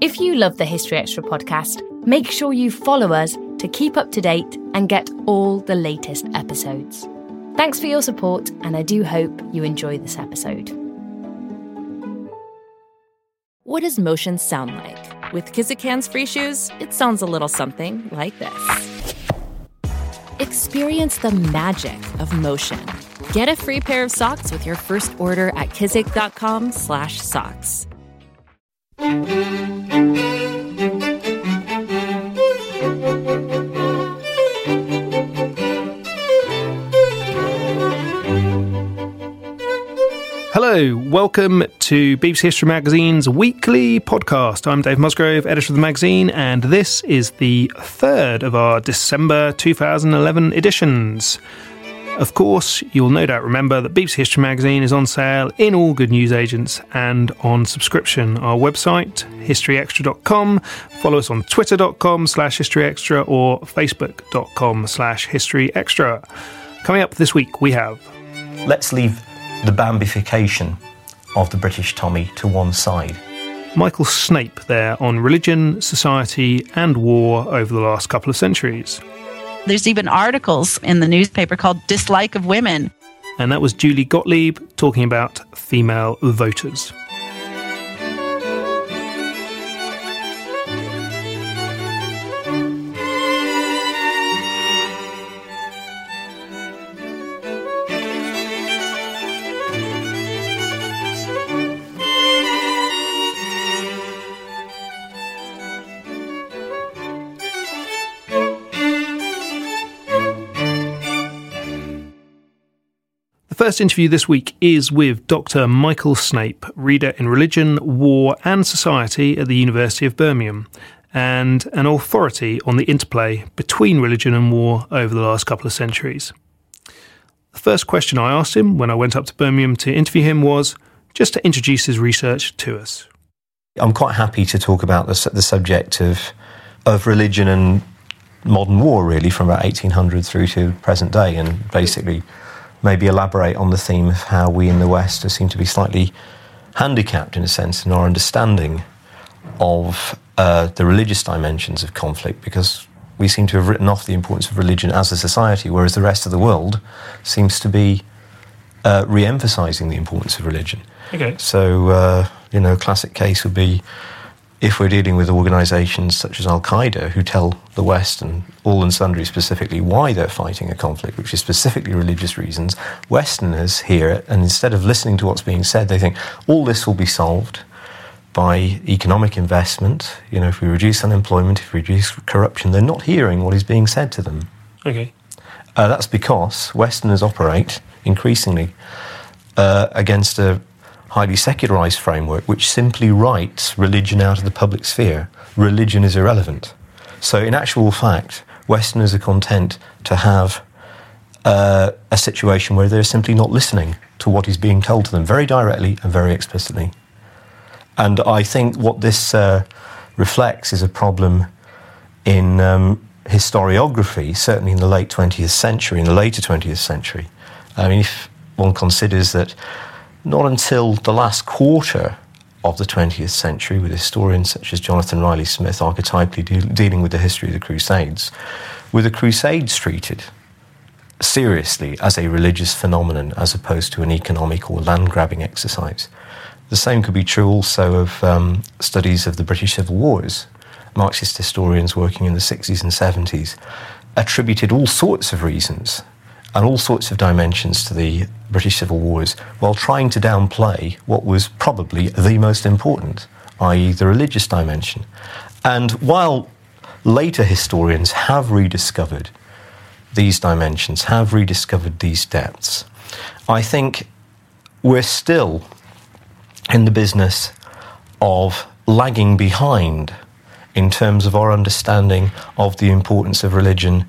If you love the History Extra podcast, make sure you follow us to keep up to date and get all the latest episodes. Thanks for your support, and I do hope you enjoy this episode. What does motion sound like? With Kizikans free shoes, it sounds a little something like this. Experience the magic of motion. Get a free pair of socks with your first order at kizik.com/socks. Hello, welcome to BBC History Magazine's weekly podcast. I'm Dave Musgrove, editor of the magazine, and this is the third of our December 2011 editions. Of course, you'll no doubt remember that BBC History Magazine is on sale in all good newsagents and on subscription. Our website, historyextra.com. Follow us on twitter.com slash historyextra or facebook.com slash historyextra. Coming up this week, we have... Let's leave the bambification of the British Tommy to one side. Michael Snape there on religion, society, and war over the last couple of centuries. There's even articles in the newspaper called Dislike of Women. And that was Julie Gottlieb talking about female voters. First interview this week is with Dr. Michael Snape, reader in religion, war, and society at the University of Birmingham, and an authority on the interplay between religion and war over the last couple of centuries. The first question I asked him when I went up to Birmingham to interview him was just to introduce his research to us. I'm quite happy to talk about the, the subject of, of religion and modern war, really, from about 1800 through to present day, and basically maybe elaborate on the theme of how we in the West seem to be slightly handicapped, in a sense, in our understanding of uh, the religious dimensions of conflict because we seem to have written off the importance of religion as a society, whereas the rest of the world seems to be uh, re emphasizing the importance of religion. Okay. So, uh, you know, a classic case would be if we're dealing with organizations such as Al Qaeda, who tell the West and all and sundry specifically why they're fighting a conflict, which is specifically religious reasons, Westerners hear it, and instead of listening to what's being said, they think all this will be solved by economic investment. You know, if we reduce unemployment, if we reduce corruption, they're not hearing what is being said to them. Okay. Uh, that's because Westerners operate increasingly uh, against a highly secularized framework which simply writes religion out of the public sphere. Religion is irrelevant. So, in actual fact, Westerners are content to have uh, a situation where they're simply not listening to what is being told to them very directly and very explicitly. And I think what this uh, reflects is a problem in um, historiography, certainly in the late 20th century, in the later 20th century. I mean, if one considers that not until the last quarter of the 20th century, with historians such as Jonathan Riley Smith archetypally de- dealing with the history of the Crusades, were the Crusades treated seriously as a religious phenomenon as opposed to an economic or land grabbing exercise. The same could be true also of um, studies of the British Civil Wars. Marxist historians working in the 60s and 70s attributed all sorts of reasons and all sorts of dimensions to the British Civil Wars while trying to downplay what was probably the most important, i.e., the religious dimension. And while later historians have rediscovered these dimensions, have rediscovered these depths, I think we're still in the business of lagging behind in terms of our understanding of the importance of religion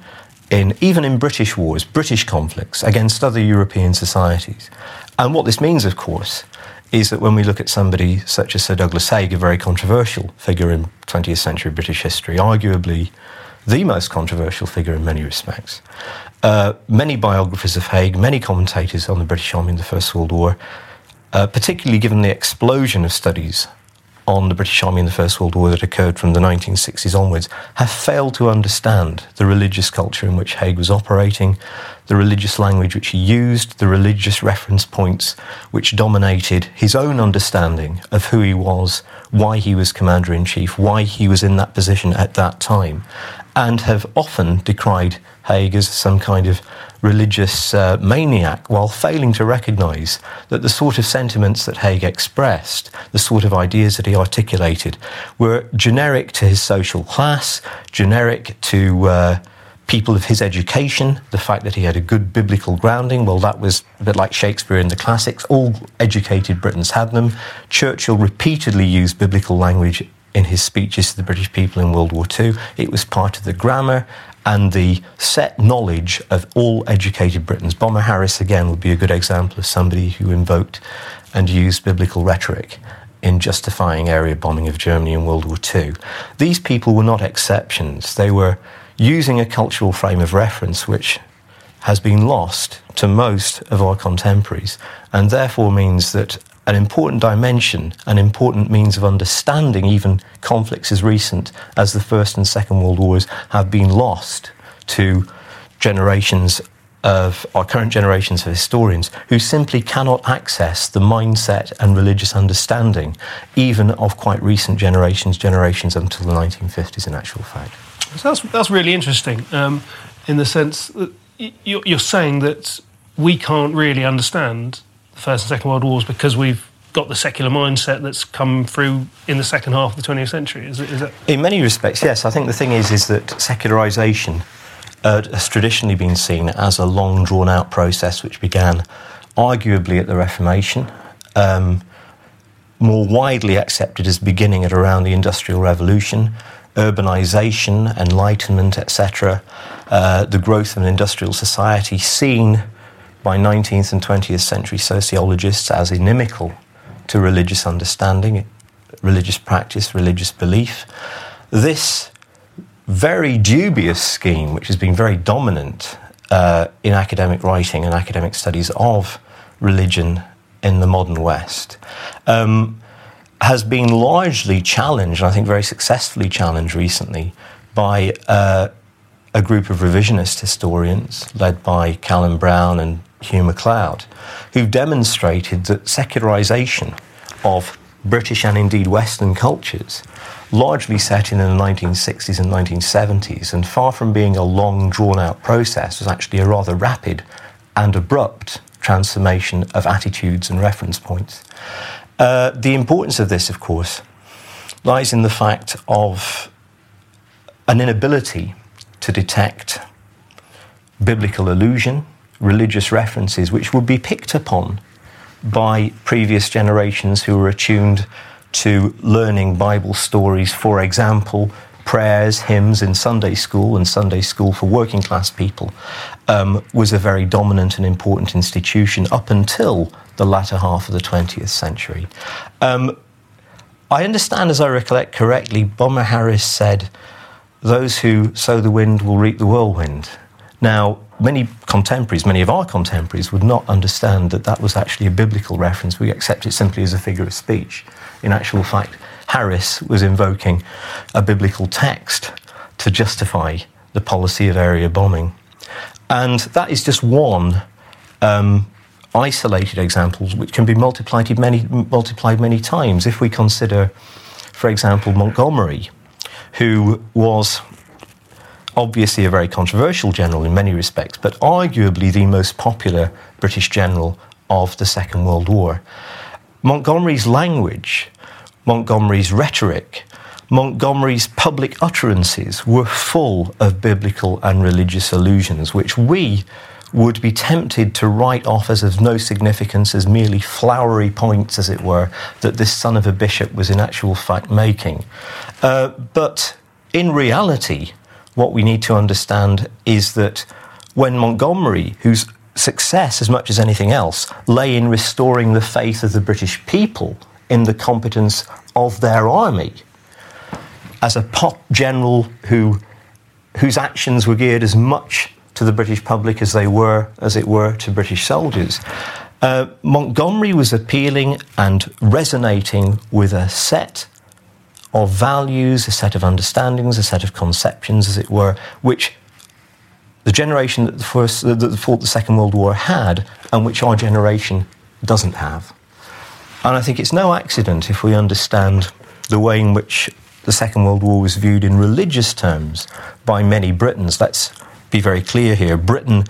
in even in British wars, British conflicts against other European societies. And what this means, of course, is that when we look at somebody such as Sir Douglas Haig, a very controversial figure in 20th century British history, arguably the most controversial figure in many respects, uh, many biographers of Haig, many commentators on the British Army in the First World War, uh, particularly given the explosion of studies on the British Army in the First World War that occurred from the 1960s onwards have failed to understand the religious culture in which Haig was operating, the religious language which he used, the religious reference points which dominated his own understanding of who he was, why he was Commander in Chief, why he was in that position at that time, and have often decried Haig as some kind of religious uh, maniac while failing to recognize that the sort of sentiments that Haig expressed, the sort of ideas that he articulated, were generic to his social class, generic to uh, people of his education, the fact that he had a good biblical grounding, well, that was a bit like Shakespeare in the classics. All educated Britons had them. Churchill repeatedly used biblical language in his speeches to the British people in World War II. It was part of the grammar and the set knowledge of all educated Britons. Bomber Harris, again, would be a good example of somebody who invoked and used biblical rhetoric in justifying area bombing of Germany in World War II. These people were not exceptions. They were using a cultural frame of reference which has been lost to most of our contemporaries, and therefore means that an important dimension, an important means of understanding even conflicts as recent as the First and Second World Wars have been lost to generations of our current generations of historians who simply cannot access the mindset and religious understanding, even of quite recent generations, generations until the 1950s, in actual fact. So that's, that's really interesting um, in the sense that you're, you're saying that we can't really understand First and Second World Wars because we've got the secular mindset that's come through in the second half of the 20th century. Is, it, is that? In many respects, yes. I think the thing is, is that secularization uh, has traditionally been seen as a long, drawn-out process which began, arguably, at the Reformation. Um, more widely accepted as beginning at around the Industrial Revolution, urbanization, enlightenment, etc., uh, the growth of an industrial society seen by 19th and 20th century sociologists as inimical to religious understanding, religious practice, religious belief. This very dubious scheme, which has been very dominant uh, in academic writing and academic studies of religion in the modern West, um, has been largely challenged, and I think very successfully challenged recently, by uh, a group of revisionist historians led by Callum Brown and Hugh MacLeod, who've demonstrated that secularization of British and indeed Western cultures, largely set in the 1960s and 1970s, and far from being a long, drawn out process, was actually a rather rapid and abrupt transformation of attitudes and reference points. Uh, the importance of this, of course, lies in the fact of an inability to detect biblical allusion, religious references, which would be picked upon by previous generations who were attuned to learning Bible stories, for example, prayers, hymns in Sunday school and Sunday school for working class people um, was a very dominant and important institution up until the latter half of the 20th century. Um, I understand, as I recollect correctly, Bomber Harris said, Those who sow the wind will reap the whirlwind. Now, many contemporaries, many of our contemporaries, would not understand that that was actually a biblical reference. We accept it simply as a figure of speech. In actual fact, Harris was invoking a biblical text to justify the policy of area bombing. And that is just one um, isolated example which can be multiplied many, multiplied many times. If we consider, for example, Montgomery, who was obviously a very controversial general in many respects, but arguably the most popular British general of the Second World War. Montgomery's language, Montgomery's rhetoric, Montgomery's public utterances were full of biblical and religious allusions, which we would be tempted to write off as of no significance, as merely flowery points, as it were, that this son of a bishop was in actual fact making. Uh, but in reality, what we need to understand is that when Montgomery, whose success as much as anything else lay in restoring the faith of the British people in the competence of their army, as a pop general who, whose actions were geared as much to the British public as they were, as it were, to British soldiers. Uh, Montgomery was appealing and resonating with a set of values, a set of understandings, a set of conceptions, as it were, which the generation that the first, that fought the Second World War had, and which our generation doesn't have. And I think it's no accident if we understand the way in which the Second World War was viewed in religious terms by many Britons. Let's be very clear here. Britain,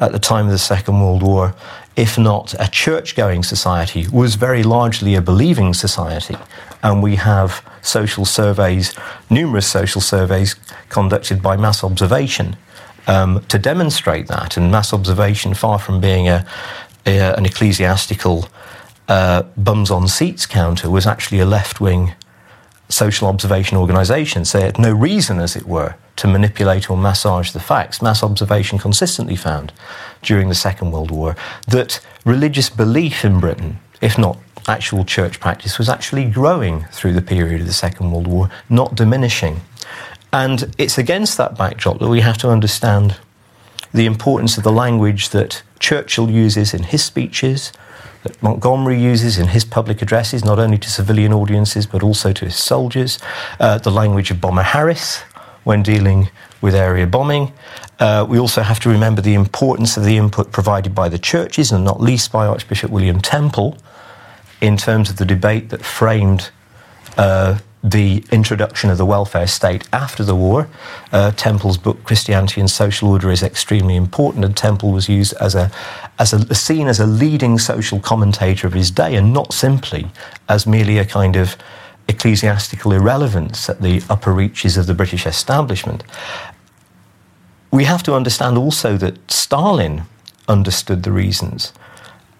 at the time of the Second World War, if not a church going society, was very largely a believing society. And we have social surveys, numerous social surveys conducted by mass observation um, to demonstrate that. And mass observation, far from being a, a an ecclesiastical uh, bums on seats counter, was actually a left wing social observation organisation. So it had no reason, as it were, to manipulate or massage the facts. Mass observation consistently found during the Second World War that religious belief in Britain, if not actual church practice, was actually growing through the period of the Second World War, not diminishing. And it's against that backdrop that we have to understand the importance of the language that Churchill uses in his speeches, that Montgomery uses in his public addresses, not only to civilian audiences but also to his soldiers, uh, the language of Bomber Harris when dealing with area bombing. Uh, we also have to remember the importance of the input provided by the churches, and not least by Archbishop William Temple, in terms of the debate that framed uh, the introduction of the welfare state after the war. Uh, Temple's book Christianity and Social Order is extremely important, and Temple was used as a as a seen as a leading social commentator of his day, and not simply as merely a kind of ecclesiastical irrelevance at the upper reaches of the British establishment. We have to understand also that Stalin understood the reasons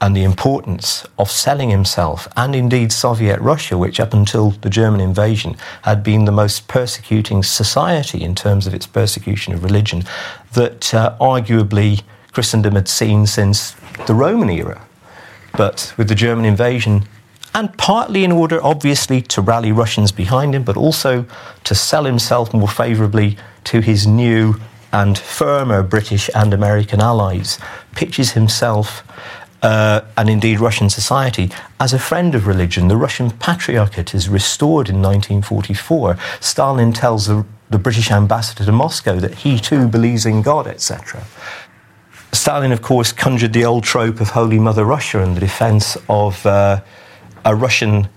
and the importance of selling himself, and indeed Soviet Russia, which up until the German invasion had been the most persecuting society in terms of its persecution of religion, that uh, arguably Christendom had seen since the Roman era. But with the German invasion, and partly in order, obviously, to rally Russians behind him, but also to sell himself more favourably to his new and firmer British and American allies, pitches himself uh, and indeed Russian society as a friend of religion. The Russian Patriarchate is restored in 1944. Stalin tells the, the British ambassador to Moscow that he too believes in God, etc. Stalin, of course, conjured the old trope of Holy Mother Russia and the defense of uh, a Russian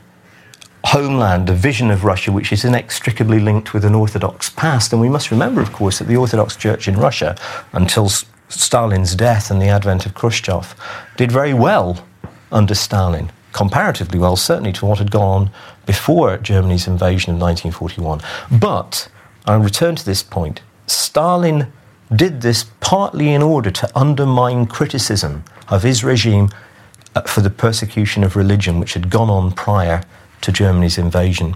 homeland, a vision of Russia which is inextricably linked with an Orthodox past. And we must remember, of course, that the Orthodox Church in Russia, until Stalin's death and the advent of Khrushchev, did very well under Stalin, comparatively well, certainly to what had gone on before Germany's invasion of 1941. But, I return to this point, Stalin did this partly in order to undermine criticism of his regime uh, for the persecution of religion which had gone on prior to Germany's invasion.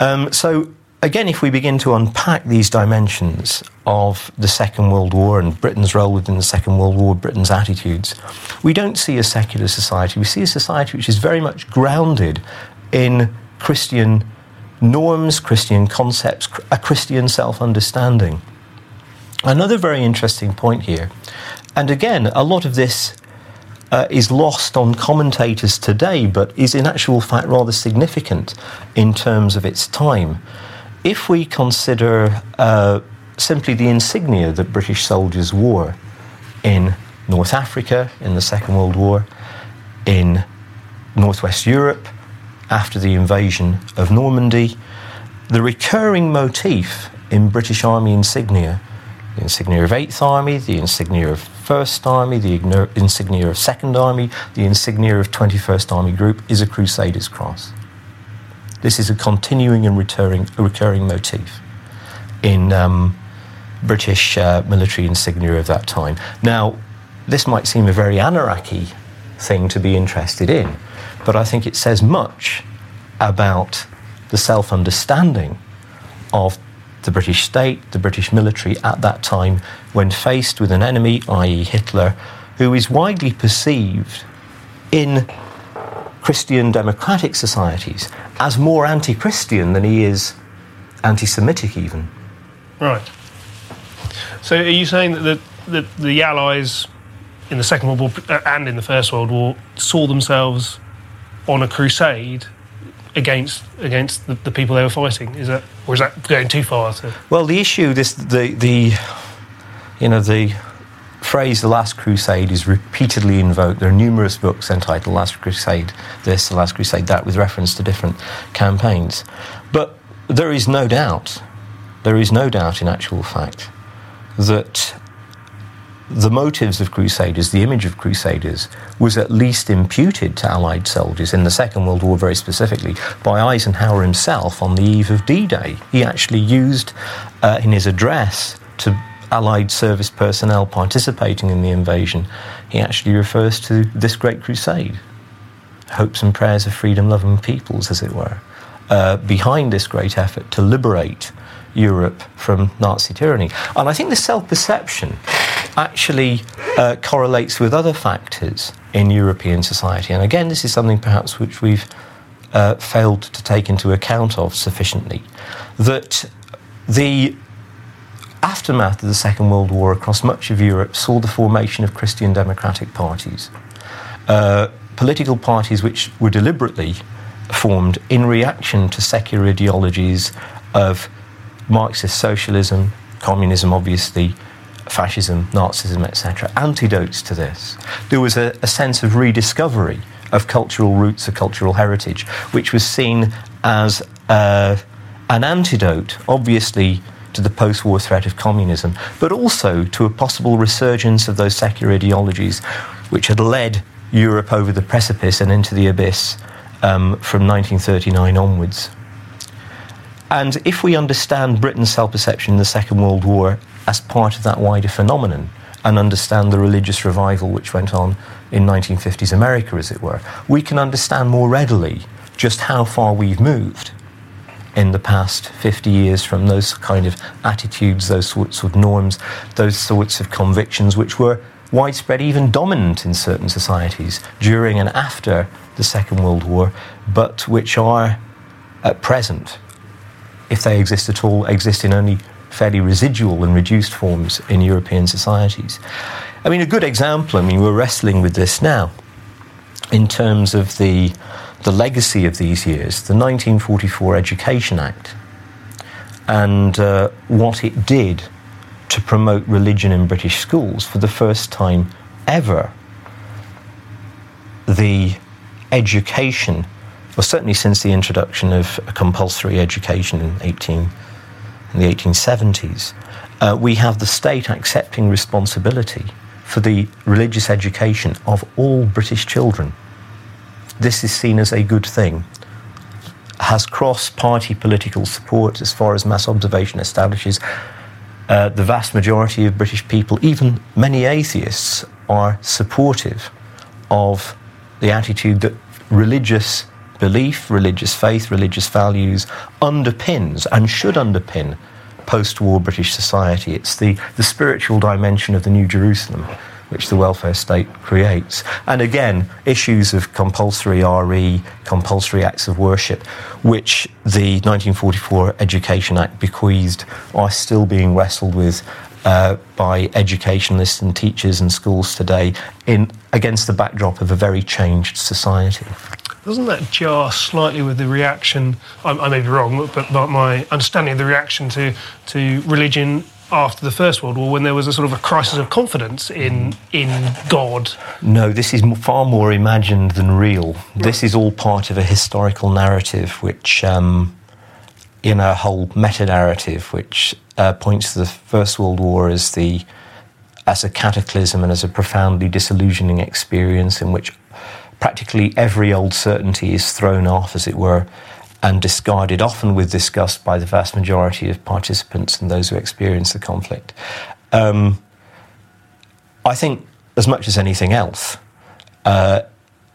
Um, so again, if we begin to unpack these dimensions of the Second World War and Britain's role within the Second World War, Britain's attitudes, we don't see a secular society. We see a society which is very much grounded in Christian norms, Christian concepts, a Christian self understanding. Another very interesting point here, and again, a lot of this uh, is lost on commentators today, but is in actual fact rather significant in terms of its time if we consider uh, simply the insignia that British soldiers wore in North Africa in the Second World War, in Northwest Europe after the invasion of Normandy, the recurring motif in British Army insignia, the insignia of 8th Army, the insignia of 1st Army, the insignia of 2nd Army, the insignia of 21st Army Group, is a Crusader's Cross. This is a continuing and recurring, recurring motif in um, British uh, military insignia of that time. Now, this might seem a very anarchy thing to be interested in, but I think it says much about the self understanding of the British state, the British military at that time, when faced with an enemy, i.e., Hitler, who is widely perceived in Christian democratic societies as more anti Christian than he is anti Semitic, even. Right. So are you saying that the, the, the Allies in the Second World War uh, and in the First World War saw themselves on a crusade against against the, the people they were fighting? Is that or is that going too far? To... Well, the issue, this the the you know the phrase "the Last Crusade" is repeatedly invoked. There are numerous books entitled "The "Last Crusade," this, "The Last Crusade," that, with reference to different campaigns. But there is no doubt, there is no doubt, in actual fact, that the motives of crusaders, the image of crusaders, was at least imputed to Allied soldiers in the Second World War, very specifically, by Eisenhower himself on the eve of D Day. He actually used uh, in his address to Allied service personnel participating in the invasion, he actually refers to this great crusade hopes and prayers of freedom loving peoples, as it were, uh, behind this great effort to liberate Europe from Nazi tyranny. And I think the self perception actually uh, correlates with other factors in European society. And again, this is something perhaps which we've uh, failed to take into account of sufficiently. That the aftermath of the Second World War across much of Europe saw the formation of Christian democratic parties. Uh, political parties which were deliberately formed in reaction to secular ideologies of Marxist socialism, communism, obviously, fascism, Nazism, etc., antidotes to this. There was a, a sense of rediscovery of cultural roots, of cultural heritage, which was seen as uh, an antidote, obviously, to the post war threat of communism, but also to a possible resurgence of those secular ideologies which had led Europe over the precipice and into the abyss um, from 1939 onwards. And if we understand Britain's self perception in the Second World War as part of that wider phenomenon, and understand the religious revival which went on in 1950s America, as it were, we can understand more readily just how far we've moved in the past 50 years from those kind of attitudes, those sorts of norms, those sorts of convictions which were widespread, even dominant in certain societies during and after the Second World War, but which are at present, if they exist at all, exist in only fairly residual and reduced forms in European societies. I mean, a good example, I mean, we're wrestling with this now in terms of the the legacy of these years, the 1944 Education Act, and uh, what it did to promote religion in British schools for the first time ever. The education, well, certainly since the introduction of compulsory education in, 18, in the 1870s, uh, we have the state accepting responsibility for the religious education of all British children this is seen as a good thing. Has cross party political support as far as mass observation establishes. Uh, the vast majority of British people, even many atheists, are supportive of the attitude that religious belief, religious faith, religious values underpins and should underpin post war British society. It's the, the spiritual dimension of the New Jerusalem which the welfare state creates. And again, issues of compulsory RE, compulsory acts of worship, which the 1944 Education Act bequeathed, are still being wrestled with uh, by educationalists and teachers and schools today in, against the backdrop of a very changed society. Doesn't that jar slightly with the reaction? I, I may be wrong, but, but my understanding of the reaction to, to religion after the First World War when there was a sort of a crisis of confidence in in God. No, this is far more imagined than real. Right. This is all part of a historical narrative, which, um, in a whole meta narrative, which uh, points to the First World War as the as a cataclysm and as a profoundly disillusioning experience in which practically every old certainty is thrown off, as it were and discarded often with disgust by the vast majority of participants and those who experience the conflict. Um, I think, as much as anything else, uh,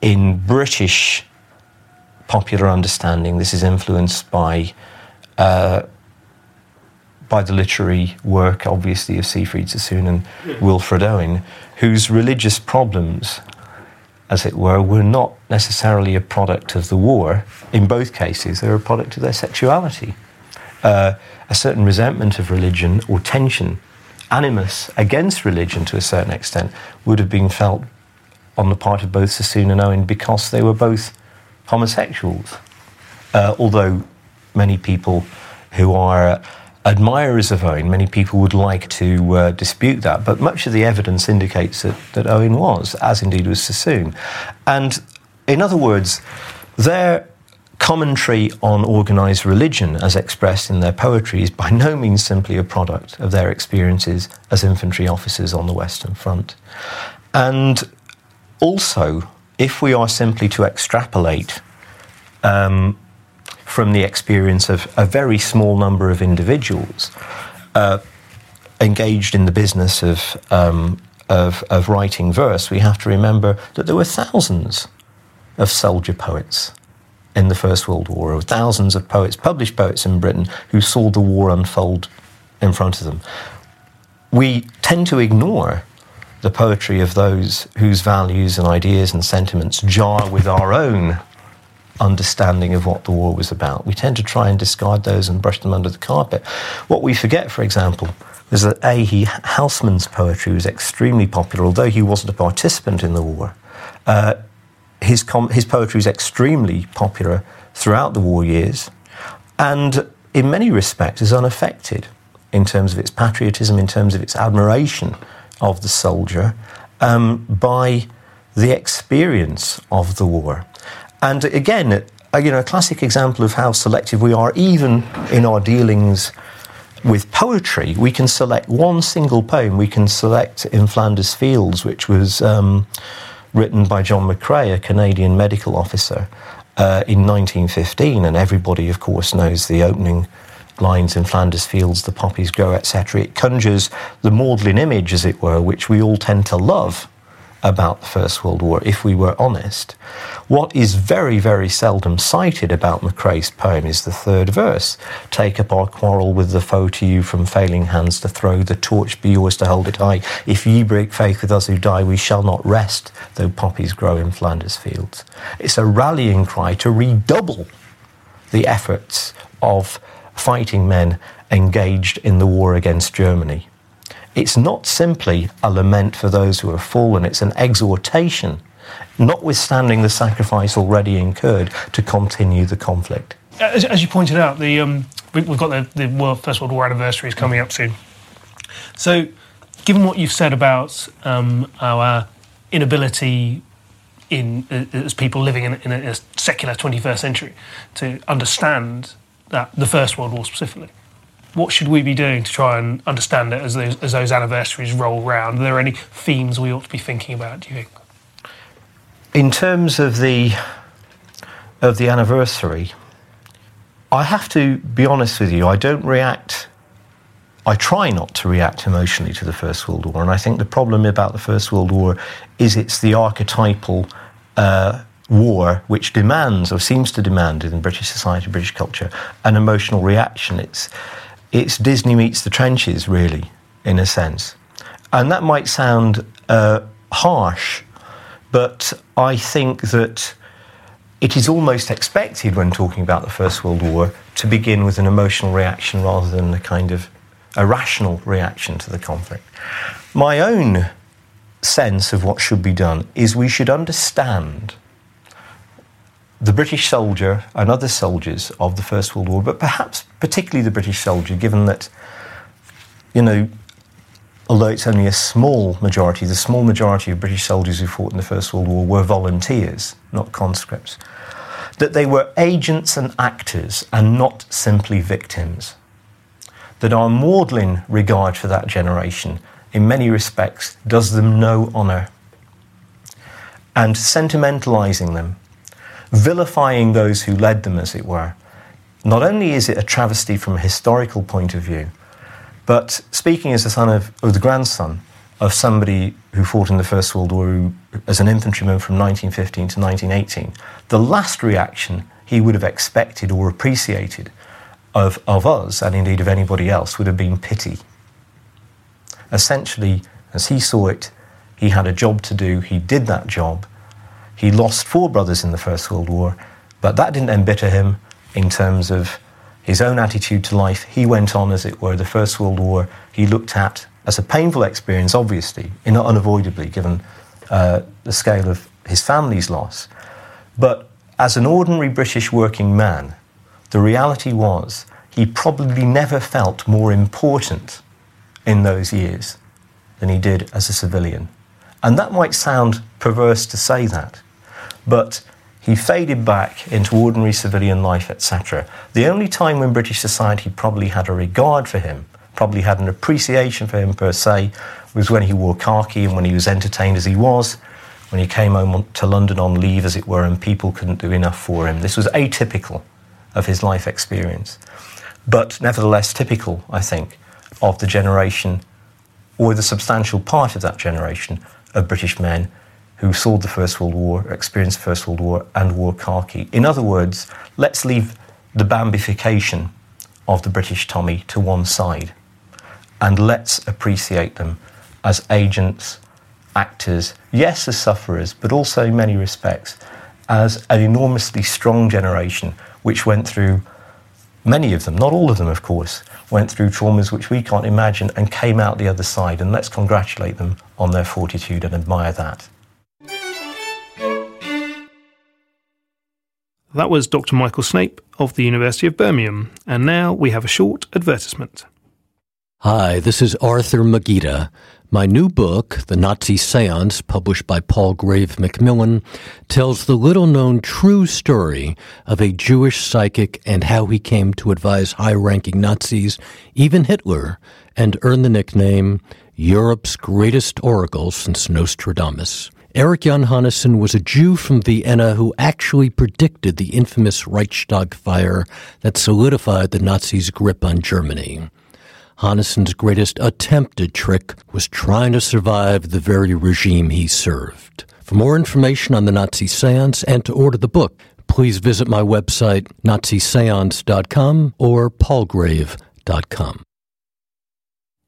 in British popular understanding, this is influenced by uh, by the literary work, obviously, of Siegfried Sassoon and Wilfred Owen, whose religious problems as it were, were not necessarily a product of the war. In both cases, they were a product of their sexuality. Uh, a certain resentment of religion or tension, animus against religion to a certain extent, would have been felt on the part of both Sassoon and Owen because they were both homosexuals. uh, although many people who are admirers of Owen, many people would like to uh, dispute that, but much of the evidence indicates that, that Owen was, as indeed was Sassoon. And in other words, their commentary on organised religion, as expressed in their poetry, is by no means simply a product of their experiences as infantry officers on the Western Front. And also, if we are simply to extrapolate um, from the experience of a very small number of individuals uh, engaged in the business of, um, of, of writing verse, we have to remember that there were thousands of soldier poets in the First World War, or thousands of poets, published poets in Britain, who saw the war unfold in front of them. We tend to ignore the poetry of those whose values and ideas and sentiments jar with our own understanding of what the war was about. We tend to try and discard those and brush them under the carpet. What we forget, for example, is that A. He Housman's poetry was extremely popular, although he wasn't a participant in the war. Uh, his, com- his poetry is extremely popular throughout the war years, and in many respects is unaffected in terms of its patriotism, in terms of its admiration of the soldier, um, by the experience of the war. And again, uh, you know, a classic example of how selective we are, even in our dealings with poetry. We can select one single poem. We can select In Flanders Fields, which was um, written by John McCrae, a Canadian medical officer, uh, in 1915. And everybody, of course, knows the opening lines in Flanders Fields, the poppies grow, etc. It conjures the maudlin image, as it were, which we all tend to love about the First World War, if we were honest. What is very, very seldom cited about McCrae's poem is the third verse Take up our quarrel with the foe to you from failing hands to throw, the torch be yours to hold it high. If ye break faith with us who die, we shall not rest, though poppies grow in Flanders fields. It's a rallying cry to redouble the efforts of fighting men engaged in the war against Germany. It's not simply a lament for those who have fallen, it's an exhortation, notwithstanding the sacrifice already incurred, to continue the conflict. As, as you pointed out, the, um, we, have got the, the World, First World War anniversary is coming up soon. So, given what you've said about um, our inability in uh, as people living in, in, a, in, a, secular 21st century to understand that the First World War specifically, what should we be doing to try and understand it as those, as those anniversaries roll round? Are there any themes we ought to be thinking about, do you think? In terms of the, of the anniversary, I have to be honest with you, I don't react, I try not to react emotionally to the First World War. And I think the problem about the First World War is it's the archetypal uh, war which demands, or seems to demand in British society, British culture, an emotional reaction. It's, it's Disney meets the trenches, really, in a sense. And that might sound uh, harsh, but I think that it is almost expected when talking about the First World War to begin with an emotional reaction rather than a kind of a rational reaction to the conflict. My own sense of what should be done is we should understand the British soldier and other soldiers of the First World War, but perhaps particularly the British soldier, given that, you know, although it's only a small majority, the small majority of British soldiers who fought in the First World War were volunteers, not conscripts, that they were agents and actors and not simply victims. That our maudlin regard for that generation, in many respects, does them no honour. And sentimentalising them vilifying those who led them, as it were. Not only is it a travesty from a historical point of view, but speaking as the son of, or the grandson of somebody who fought in the First World War as an infantryman from 1915 to 1918, the last reaction he would have expected or appreciated of, of us, and indeed of anybody else, would have been pity. Essentially, as he saw it, he had a job to do, he did that job, he lost four brothers in the First World War, but that didn't embitter him in terms of his own attitude to life. He went on, as it were, the First World War he looked at as a painful experience, obviously, unavoidably, given uh, the scale of his family's loss. But as an ordinary British working man, the reality was he probably never felt more important in those years than he did as a civilian. And that might sound perverse to say that, but he faded back into ordinary civilian life, etc. The only time when British society probably had a regard for him, probably had an appreciation for him per se, was when he wore khaki and when he was entertained as he was, when he came home to London on leave, as it were, and people couldn't do enough for him. This was atypical of his life experience, but nevertheless typical, I think, of the generation or the substantial part of that generation of British men who saw the First World War, experienced the First World War, and wore khaki. In other words, let's leave the bambification of the British Tommy to one side and let's appreciate them as agents, actors, yes, as sufferers, but also in many respects as an enormously strong generation which went through many of them, not all of them, of course, went through traumas which we can't imagine and came out the other side. And let's congratulate them on their fortitude and admire that. That was Dr. Michael Snape of the University of Birmingham. And now we have a short advertisement. Hi, this is Arthur Magida. My new book, The Nazi Seance, published by Palgrave Macmillan, tells the little known true story of a Jewish psychic and how he came to advise high ranking Nazis, even Hitler, and earn the nickname Europe's greatest oracle since Nostradamus. Erich Jan Hanussen was a Jew from Vienna who actually predicted the infamous Reichstag fire that solidified the Nazis' grip on Germany. Hanussen's greatest attempted trick was trying to survive the very regime he served. For more information on the Nazi seance and to order the book, please visit my website, naziseance.com or palgrave.com.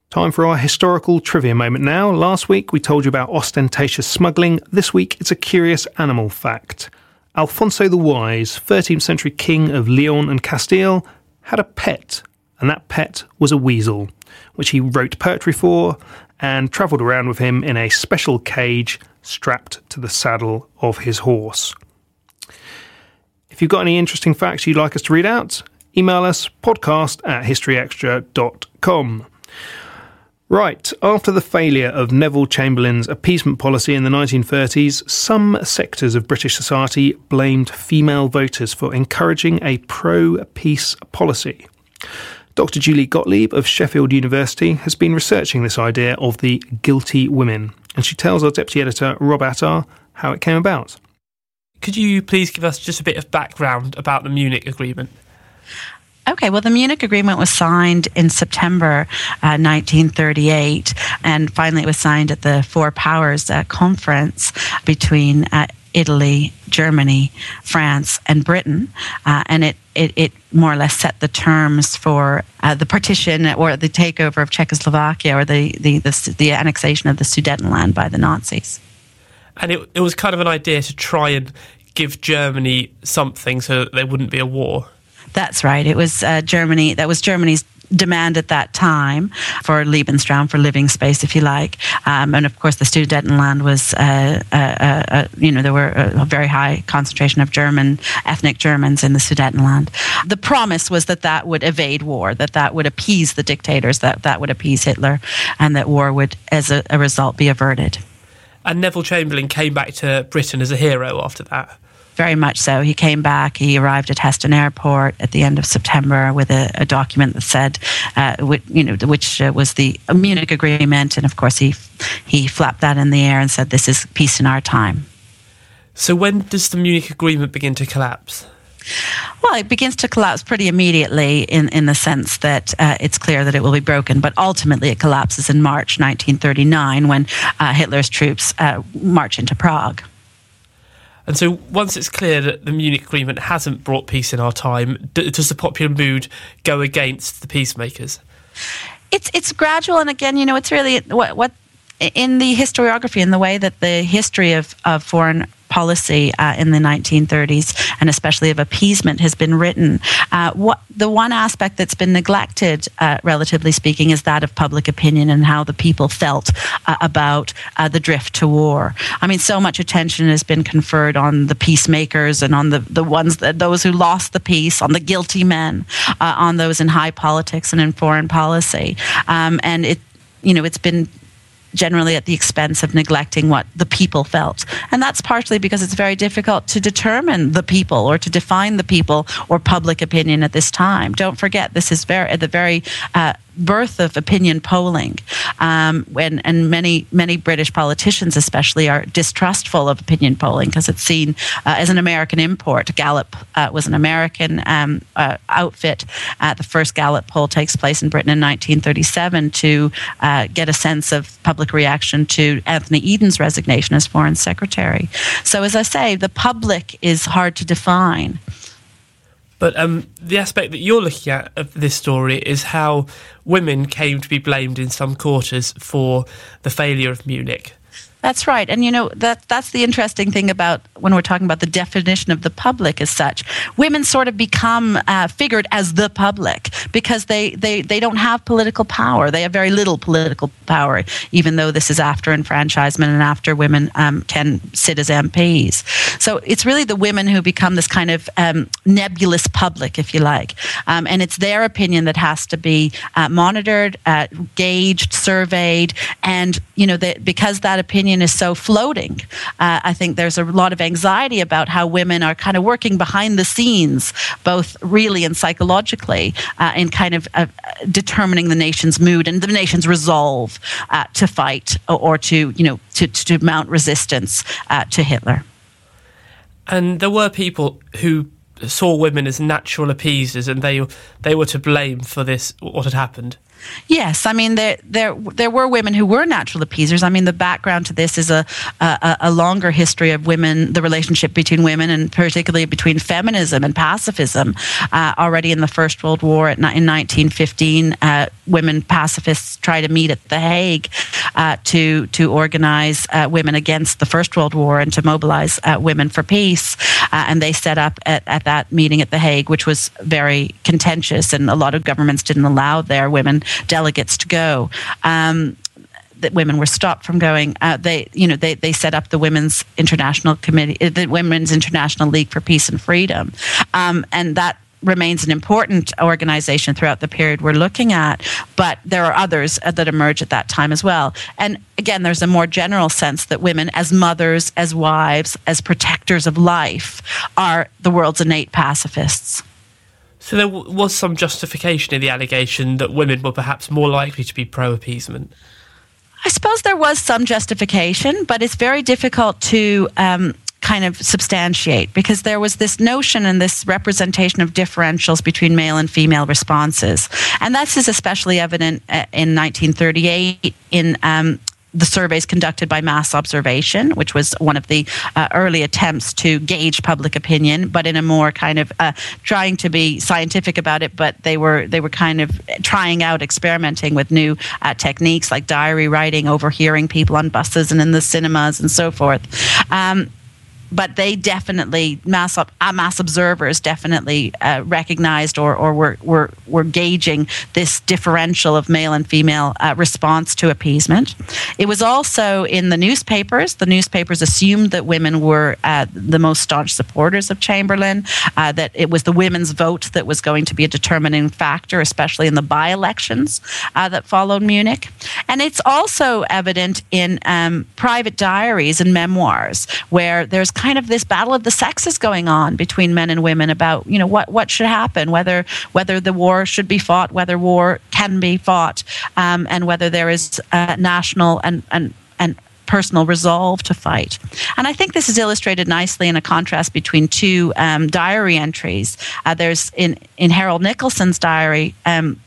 Time for our historical trivia moment now. Last week we told you about ostentatious smuggling. This week it's a curious animal fact. Alfonso the Wise, 13th century king of Leon and Castile, had a pet and that pet was a weasel, which he wrote poetry for and travelled around with him in a special cage strapped to the saddle of his horse. If you've got any interesting facts you'd like us to read out, email us podcast at historyextra.com. Right, after the failure of Neville Chamberlain's appeasement policy in the 1930s, some sectors of British society blamed female voters for encouraging a pro peace policy. Dr. Julie Gottlieb of Sheffield University has been researching this idea of the guilty women, and she tells our deputy editor, Rob Attar, how it came about. Could you please give us just a bit of background about the Munich Agreement? Okay, well, the Munich Agreement was signed in September uh, 1938, and finally it was signed at the Four Powers uh, Conference between uh, Italy, Germany, France, and Britain, uh, and it, it, it more or less set the terms for uh, the partition or the takeover of Czechoslovakia or the, the, the, the annexation of the Sudetenland by the Nazis. And it, it was kind of an idea to try and give Germany something so that there wouldn't be a war. That's right. It was uh, Germany. That was Germany's demand at that time for Lebensraum, for living space, if you like. Um, and of course, the Sudetenland was, uh, uh, uh, uh, you know, there were a, very high concentration of German, ethnic Germans in the Sudetenland. The promise was that that would evade war, that that would appease the dictators, that that would appease Hitler, and that war would, as a, a result, be averted. And Neville Chamberlain came back to Britain as a hero after that very much so. He came back. He arrived at Heston Airport at the end of September with a, a document that said, uh, which, you know, which uh, was the Munich Agreement, and of course he he flapped that in the air and said, "This is peace in our time." So when does the Munich Agreement begin to collapse? Well, it begins to collapse pretty immediately in, in the sense that uh, it's clear that it will be broken, but ultimately it collapses in March 1939 when uh, Hitler's troops uh, march into Prague. And so, once it's clear that the Munich Agreement hasn't brought peace in our time, does the popular mood go against the peacemakers? It's it's gradual, and again, you know, it's really what what in the historiography, in the way that the history of, of foreign policy uh, in the 1930s, and especially of appeasement, has been written. Uh, what the one aspect that's been neglected, uh, relatively speaking, is that of public opinion and how the people felt uh, about uh, the drift to war. I mean, so much attention has been conferred on the peacemakers and on the, the ones that those who lost the peace, on the guilty men, on those in high politics and in foreign policy, um, and it you know it's been generally at the expense of neglecting what the people felt. And that's partially because it's very difficult to determine the people or to define the people or public opinion at this time. Don't forget, this is very at the very uh, birth of opinion polling, um, when, and many many British politicians, especially, are distrustful of opinion polling because it's seen uh, as an American import. Gallup uh, was an American um, uh, outfit. The first Gallup poll takes place in Britain in 1937 to uh, get a sense of public reaction to Anthony Eden's resignation as Foreign Secretary. So, as I say, the public is hard to define. But um, the aspect that you're looking at of this story is how women came to be blamed in some quarters for the failure of Munich. That's right. And you know, that that's the interesting thing about when we're talking about the definition of the public as such. Women sort of become uh, figured as the public because they, they, they don't have political power. They have very little political power, even though this is after enfranchisement and after women um, can sit as MPs. So it's really the women who become this kind of um, nebulous public, if you like. Um, and it's their opinion that has to be uh, monitored, uh, gauged, surveyed. And, you know, that because that opinion opinion is so floating. Uh, I think there's a lot of anxiety about how women are kind of working behind the scenes, both really and psychologically, uh, in kind of uh, determining the nation's mood and the nation's resolve uh, to fight or, to, you know, to, to mount resistance uh, to Hitler. And there were people who saw women as natural appeasers, and they they were to blame for this what had happened. Yes, I mean there there there were women who were natural appeasers. I mean the background to this is a a, a longer history of women, the relationship between women, and particularly between feminism and pacifism. Uh, already in the First World War, in 1915, uh, women pacifists tried to meet at the Hague uh, to to organize uh, women against the First World War and to mobilize uh, women for peace. Uh, and they set up at, at that meeting at the Hague, which was very contentious, and a lot of governments didn't allow their women delegates to go. Um, that women were stopped from going. Uh, they, you know, they, they set up the Women's International Committee, uh, the Women's International League for Peace and Freedom, um, and that remains an important organization throughout the period we're looking at. But there are others uh, that emerge at that time as well. And again, there's a more general sense that women, as mothers, as wives, as protectors of life, are the world's innate pacifists. So there w- was some justification in the allegation that women were perhaps more likely to be pro appeasement. I suppose there was some justification, but it's very difficult to um, kind of substantiate because there was this notion and this representation of differentials between male and female responses. And this is especially evident uh, in 1938 in um, the surveys conducted by mass observation, which was one of the uh, early attempts to gauge public opinion, but in a more kind of uh, trying to be scientific about it. But they were they were kind of trying out, experimenting with new uh, techniques like diary writing, overhearing people on buses and in the cinemas and so forth. Um, but they definitely mass uh, mass observers definitely uh, recognized or, or were, were, were gauging this differential of male and female uh, response to appeasement. It was also in the newspapers. The newspapers assumed that women were uh, the most staunch supporters of Chamberlain, uh, that it was the women's vote that was going to be a determining factor, especially in the by elections uh, that followed Munich. And it's also evident in um, private diaries and memoirs where there's kind of this battle of the sexes going on between men and women about you know what what should happen, whether whether the war should be fought, whether war can be fought, um, and whether there is national and and and personal resolve to fight. And I think this is illustrated nicely in a contrast between two um, diary entries. Uh, there's in in Harold Nicolson's diary. Um,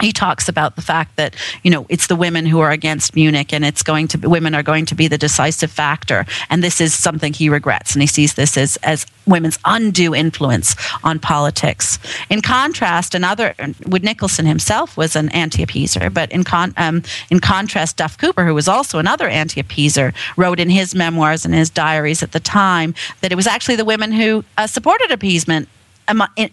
he talks about the fact that you know it's the women who are against Munich, and it's going to be, women are going to be the decisive factor, and this is something he regrets, and he sees this as as women's undue influence on politics. In contrast, another Wood Nicolson himself was an anti-appeaser, but in con, um, in contrast, Duff Cooper, who was also another anti-appeaser, wrote in his memoirs and his diaries at the time that it was actually the women who uh, supported appeasement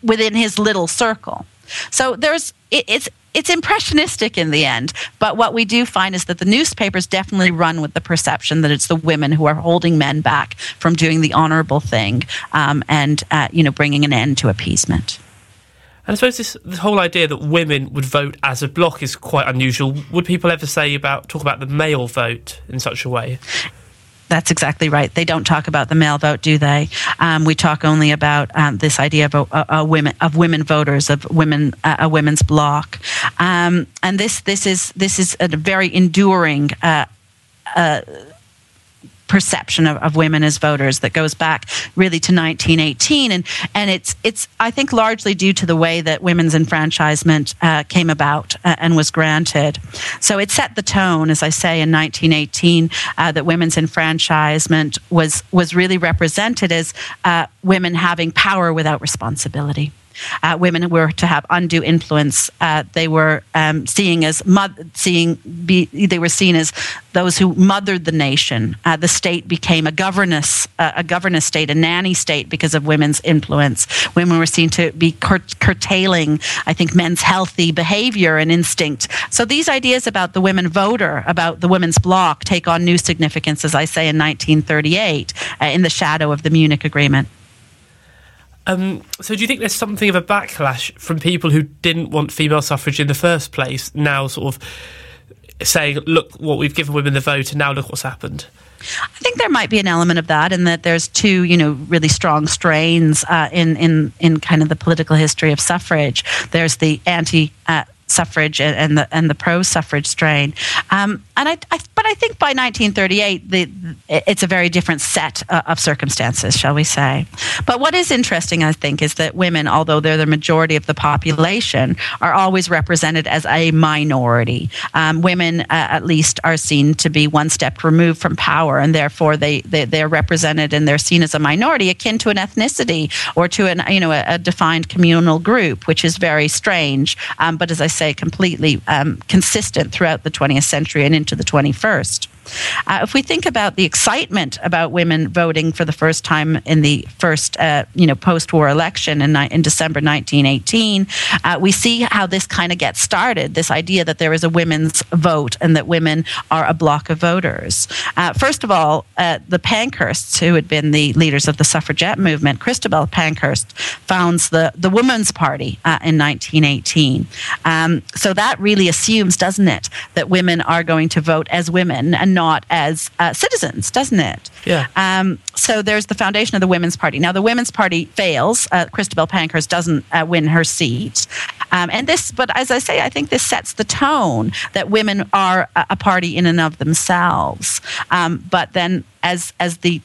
within his little circle. So there's it, it's it's impressionistic in the end. But what we do find is that the newspapers definitely run with the perception that it's the women who are holding men back from doing the honorable thing um, and, uh, you know, bringing an end to appeasement. And I suppose this, this whole idea that women would vote as a bloc is quite unusual. Would people ever say about talk about the male vote in such a way? That's exactly right. They don't talk about the male vote, do they? Um, we talk only about um, this idea of a, a, women of women voters, of women uh, a women's bloc, um, and this this is this is a very enduring. Uh, uh, perception of, of women as voters that goes back really to 1918 and and it's it's I think largely due to the way that women's enfranchisement uh, came about uh, and was granted. So it set the tone as I say in 1918 uh, that women's enfranchisement was was really represented as uh, women having power without responsibility uh, women were to have undue influence. Uh, they were um, seeing as seeing be, they were seen as those who mothered the nation. Uh, the state became a governess uh, a governess state, a nanny state because of women's influence. Women were seen to be cur- curtailing, I think, men's healthy behavior and instinct. So these ideas about the women voter, about the women's bloc, take on new significance, as I say, in 1938, uh, in the shadow of the Munich Agreement. Um, so, do you think there's something of a backlash from people who didn't want female suffrage in the first place now, sort of saying, "Look, what we've given women the vote, and now look what's happened"? I think there might be an element of that, in that there's two, you know, really strong strains uh, in in in kind of the political history of suffrage. There's the anti. Uh, suffrage and the and the pro suffrage strain. Um, and I, I, but I think by 1938, the, it's a very different set uh, of circumstances, shall we say? But what is interesting, I think, is that women, although they're the majority of the population, are always represented as a minority. Um, women, uh, at least, are seen to be one step removed from power, and therefore they, they they're represented and they're seen as a minority, akin to an ethnicity or to an you know a, a defined communal group, which is very strange. Um, but as I say, completely um, consistent throughout the 20th century and into the 21st. Uh, if we think about the excitement about women voting for the first time in the first, uh, you know, post-war election in, in December 1918, uh, we see how this kind of gets started. This idea that there is a women's vote and that women are a block of voters. Uh, first of all, uh, the Pankhursts, who had been the leaders of the suffragette movement, Christabel Pankhurst founds the the Women's Party uh, in 1918. Um, so that really assumes, doesn't it, that women are going to vote as women and not as uh, citizens, doesn't it? Yeah. Um, so there's the foundation of the Women's Party. Now, the Women's Party fails. Uh, Christabel Pankhurst doesn't uh, win her seat. Um, and this, but as I say, I think this sets the tone that women are a, a party in and of themselves. Um, but then as, as the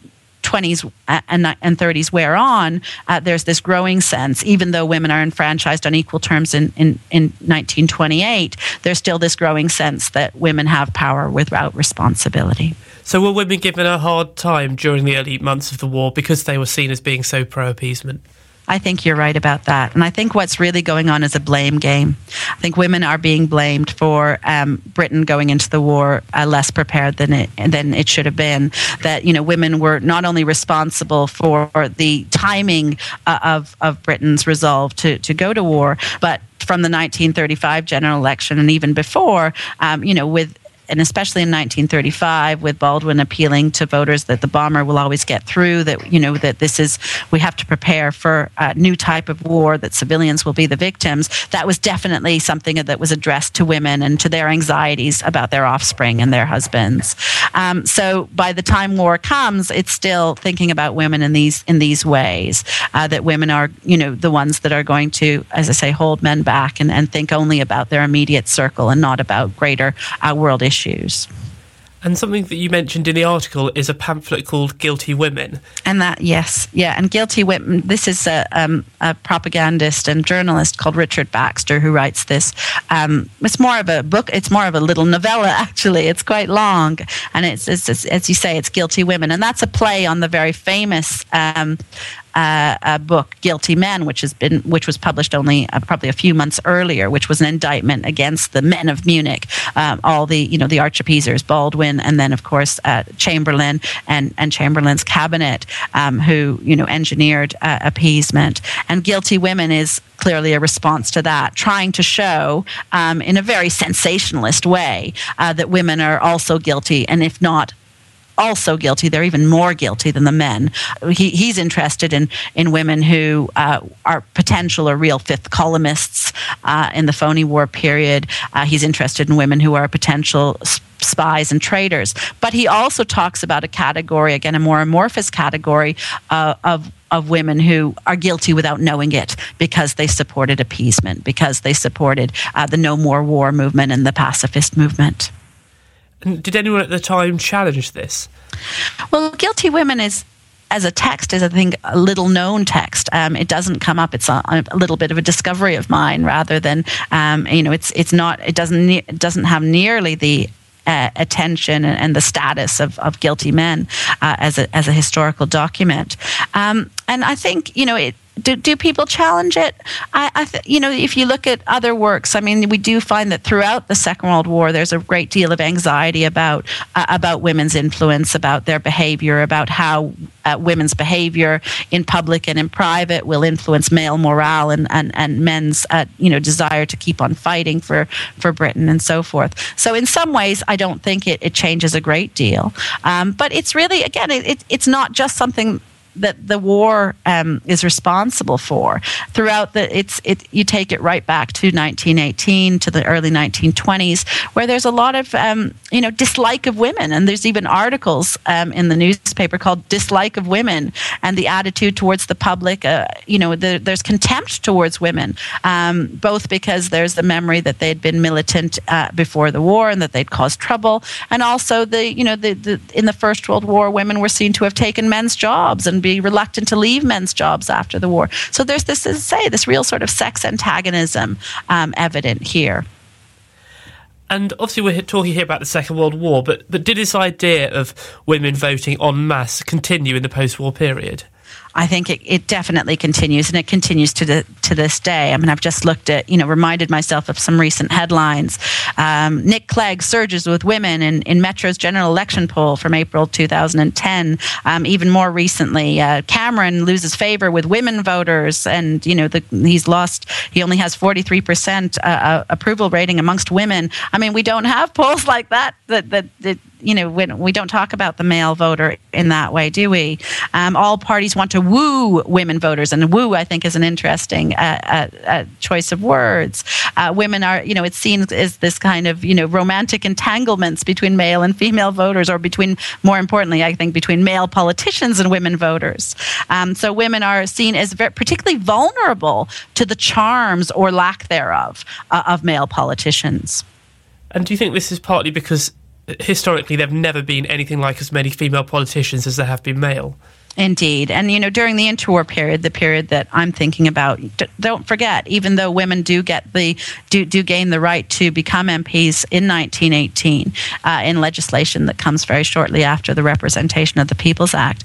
20s and, 30s wear on, uh, there's this growing sense, even though women are enfranchised on equal terms in, in, in 1928, there's still this growing sense that women have power without responsibility. So, were women given a hard time during the early months of the war because they were seen as being so pro appeasement? I think you're right about that. And I think what's really going on is a blame game. I think women are being blamed for um, Britain going into the war uh, less prepared than it than it should have been. That you know, women were not only responsible for the timing uh, of of Britain's resolve to to go to war, but from the 1935 general election and even before, um, you know, with and especially in 1935 with Baldwin appealing to voters that the bomber will always get through that you know that this is we have to prepare for a new type of war that civilians will be the victims. That was definitely something that was addressed to women and to their anxieties about their offspring and their husbands. Um, so by the time war comes it's still thinking about women in these in these ways uh, that women are you know the ones that are going to as I say hold men back and, and think only about their immediate circle and not about greater uh, world issues issues. And something that you mentioned in the article is a pamphlet called Guilty Women. And that, yes, yeah. And Guilty Women, this is a, um, a propagandist and journalist called Richard Baxter who writes this. Um, it's more of a book, it's more of a little novella, actually. It's quite long. And it's, it's, it's as you say, it's Guilty Women. And that's a play on the very famous um, uh, a book, Guilty Men, which has been which was published only uh, probably a few months earlier, which was an indictment against the men of Munich, um, all the you know the arch-appeasers, Baldwin, and then of course uh, Chamberlain and and Chamberlain's cabinet, um, who you know engineered uh, appeasement. And Guilty Women is clearly a response to that, trying to show um, in a very sensationalist way uh, that women are also guilty, and if not also guilty. They're even more guilty than the men. He, he's interested in, in women who uh, are potential or real fifth columnists uh, in the phony war period. Uh, he's interested in women who are potential spies and traitors. But he also talks about a category, again, a more amorphous category uh, of of women who are guilty without knowing it because they supported appeasement, because they supported uh, the No More War movement and the pacifist movement. Did anyone at the time challenge this? Well, Guilty Women is as a text is, I think, a little known text. Um, it doesn't come up. It's a, a, little bit of a discovery of mine, rather than um, you know, it's it's not. It doesn't it doesn't have nearly the uh, attention and, and, the status of, of guilty men uh, as a as a historical document. Um, and I think you know it do, do people challenge it? I, I th- you know, if you look at other works, I mean, we do find that throughout the Second World War, there's a great deal of anxiety about uh, about women's influence, about their behavior, about how uh, women's behavior in public and in private will influence male morale and and, and men's uh, you know desire to keep on fighting for for Britain and so forth. So in some ways, I don't think it, it changes a great deal, um, but it's really again, it, it's not just something that the war um, is responsible for. Throughout the, it's it you take it right back to 1918 to the early 1920s, where there's a lot of um, you know dislike of women, and there's even articles um, in the newspaper called "Dislike of Women" and the attitude towards the public. Uh, you know, the, there's contempt towards women, um, both because there's the memory that they'd been militant uh, before the war and that they'd caused trouble, and also the you know the, the in the First World War, women were seen to have taken men's jobs and be reluctant to leave men's jobs after the war. So there's this, as say, this real sort of sex antagonism um, evident here. And obviously, we're talking here about the Second World War, but but did this idea of women voting en masse continue in the post-war period? I think it, it definitely continues, and it continues to the to this day. I mean, I've just looked at, you know, reminded myself of some recent headlines. Um, Nick Clegg surges with women in, in Metro's general election poll from April 2010. Um, even more recently, uh, Cameron loses favor with women voters, and you know, the, he's lost. He only has 43 percent uh, uh, approval rating amongst women. I mean, we don't have polls like that that that, that you know, when we don't talk about the male voter in that way, do we? Um, all parties want to woo women voters, and woo, I think, is an interesting uh, uh, uh, choice of words. Uh, women are, you know, it's seen as this kind of, you know, romantic entanglements between male and female voters, or between, more importantly, I think, between male politicians and women voters. Um, so women are seen as very, particularly vulnerable to the charms or lack thereof uh, of male politicians. And do you think this is partly because historically there've never been anything like as many female politicians as there have been male. Indeed. And, you know, during the interwar period, the period that I'm thinking about, don't forget, even though women do get the, do, do gain the right to become MPs in 1918 uh, in legislation that comes very shortly after the Representation of the People's Act,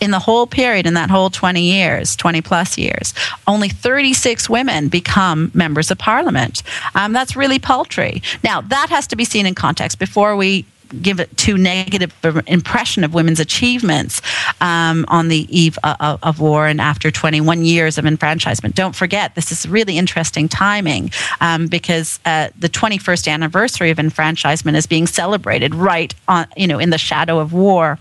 in the whole period, in that whole 20 years, 20 plus years, only 36 women become members of parliament. Um, that's really paltry. Now, that has to be seen in context before we give it too negative impression of women's achievements um, on the eve of, of, war and after 21 years of enfranchisement. Don't forget, this is really interesting timing um, because uh, the 21st anniversary of enfranchisement is being celebrated right on, you know, in the shadow of war.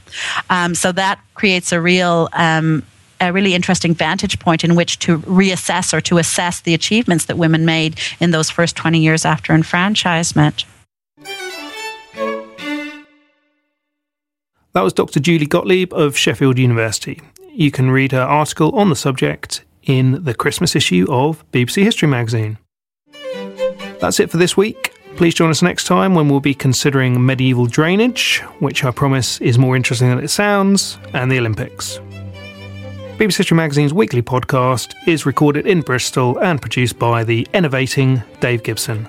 Um, so that creates a real um, a really interesting vantage point in which to reassess or to assess the achievements that women made in those first 20 years after enfranchisement. That was Dr. Julie Gottlieb of Sheffield University. You can read her article on the subject in the Christmas issue of BBC History magazine. That's it for this week. Please join us next time when we'll be considering medieval drainage, which I promise is more interesting than it sounds, and the Olympics. BBC History Magazine's weekly podcast is recorded in Bristol and produced by the innovating Dave Gibson.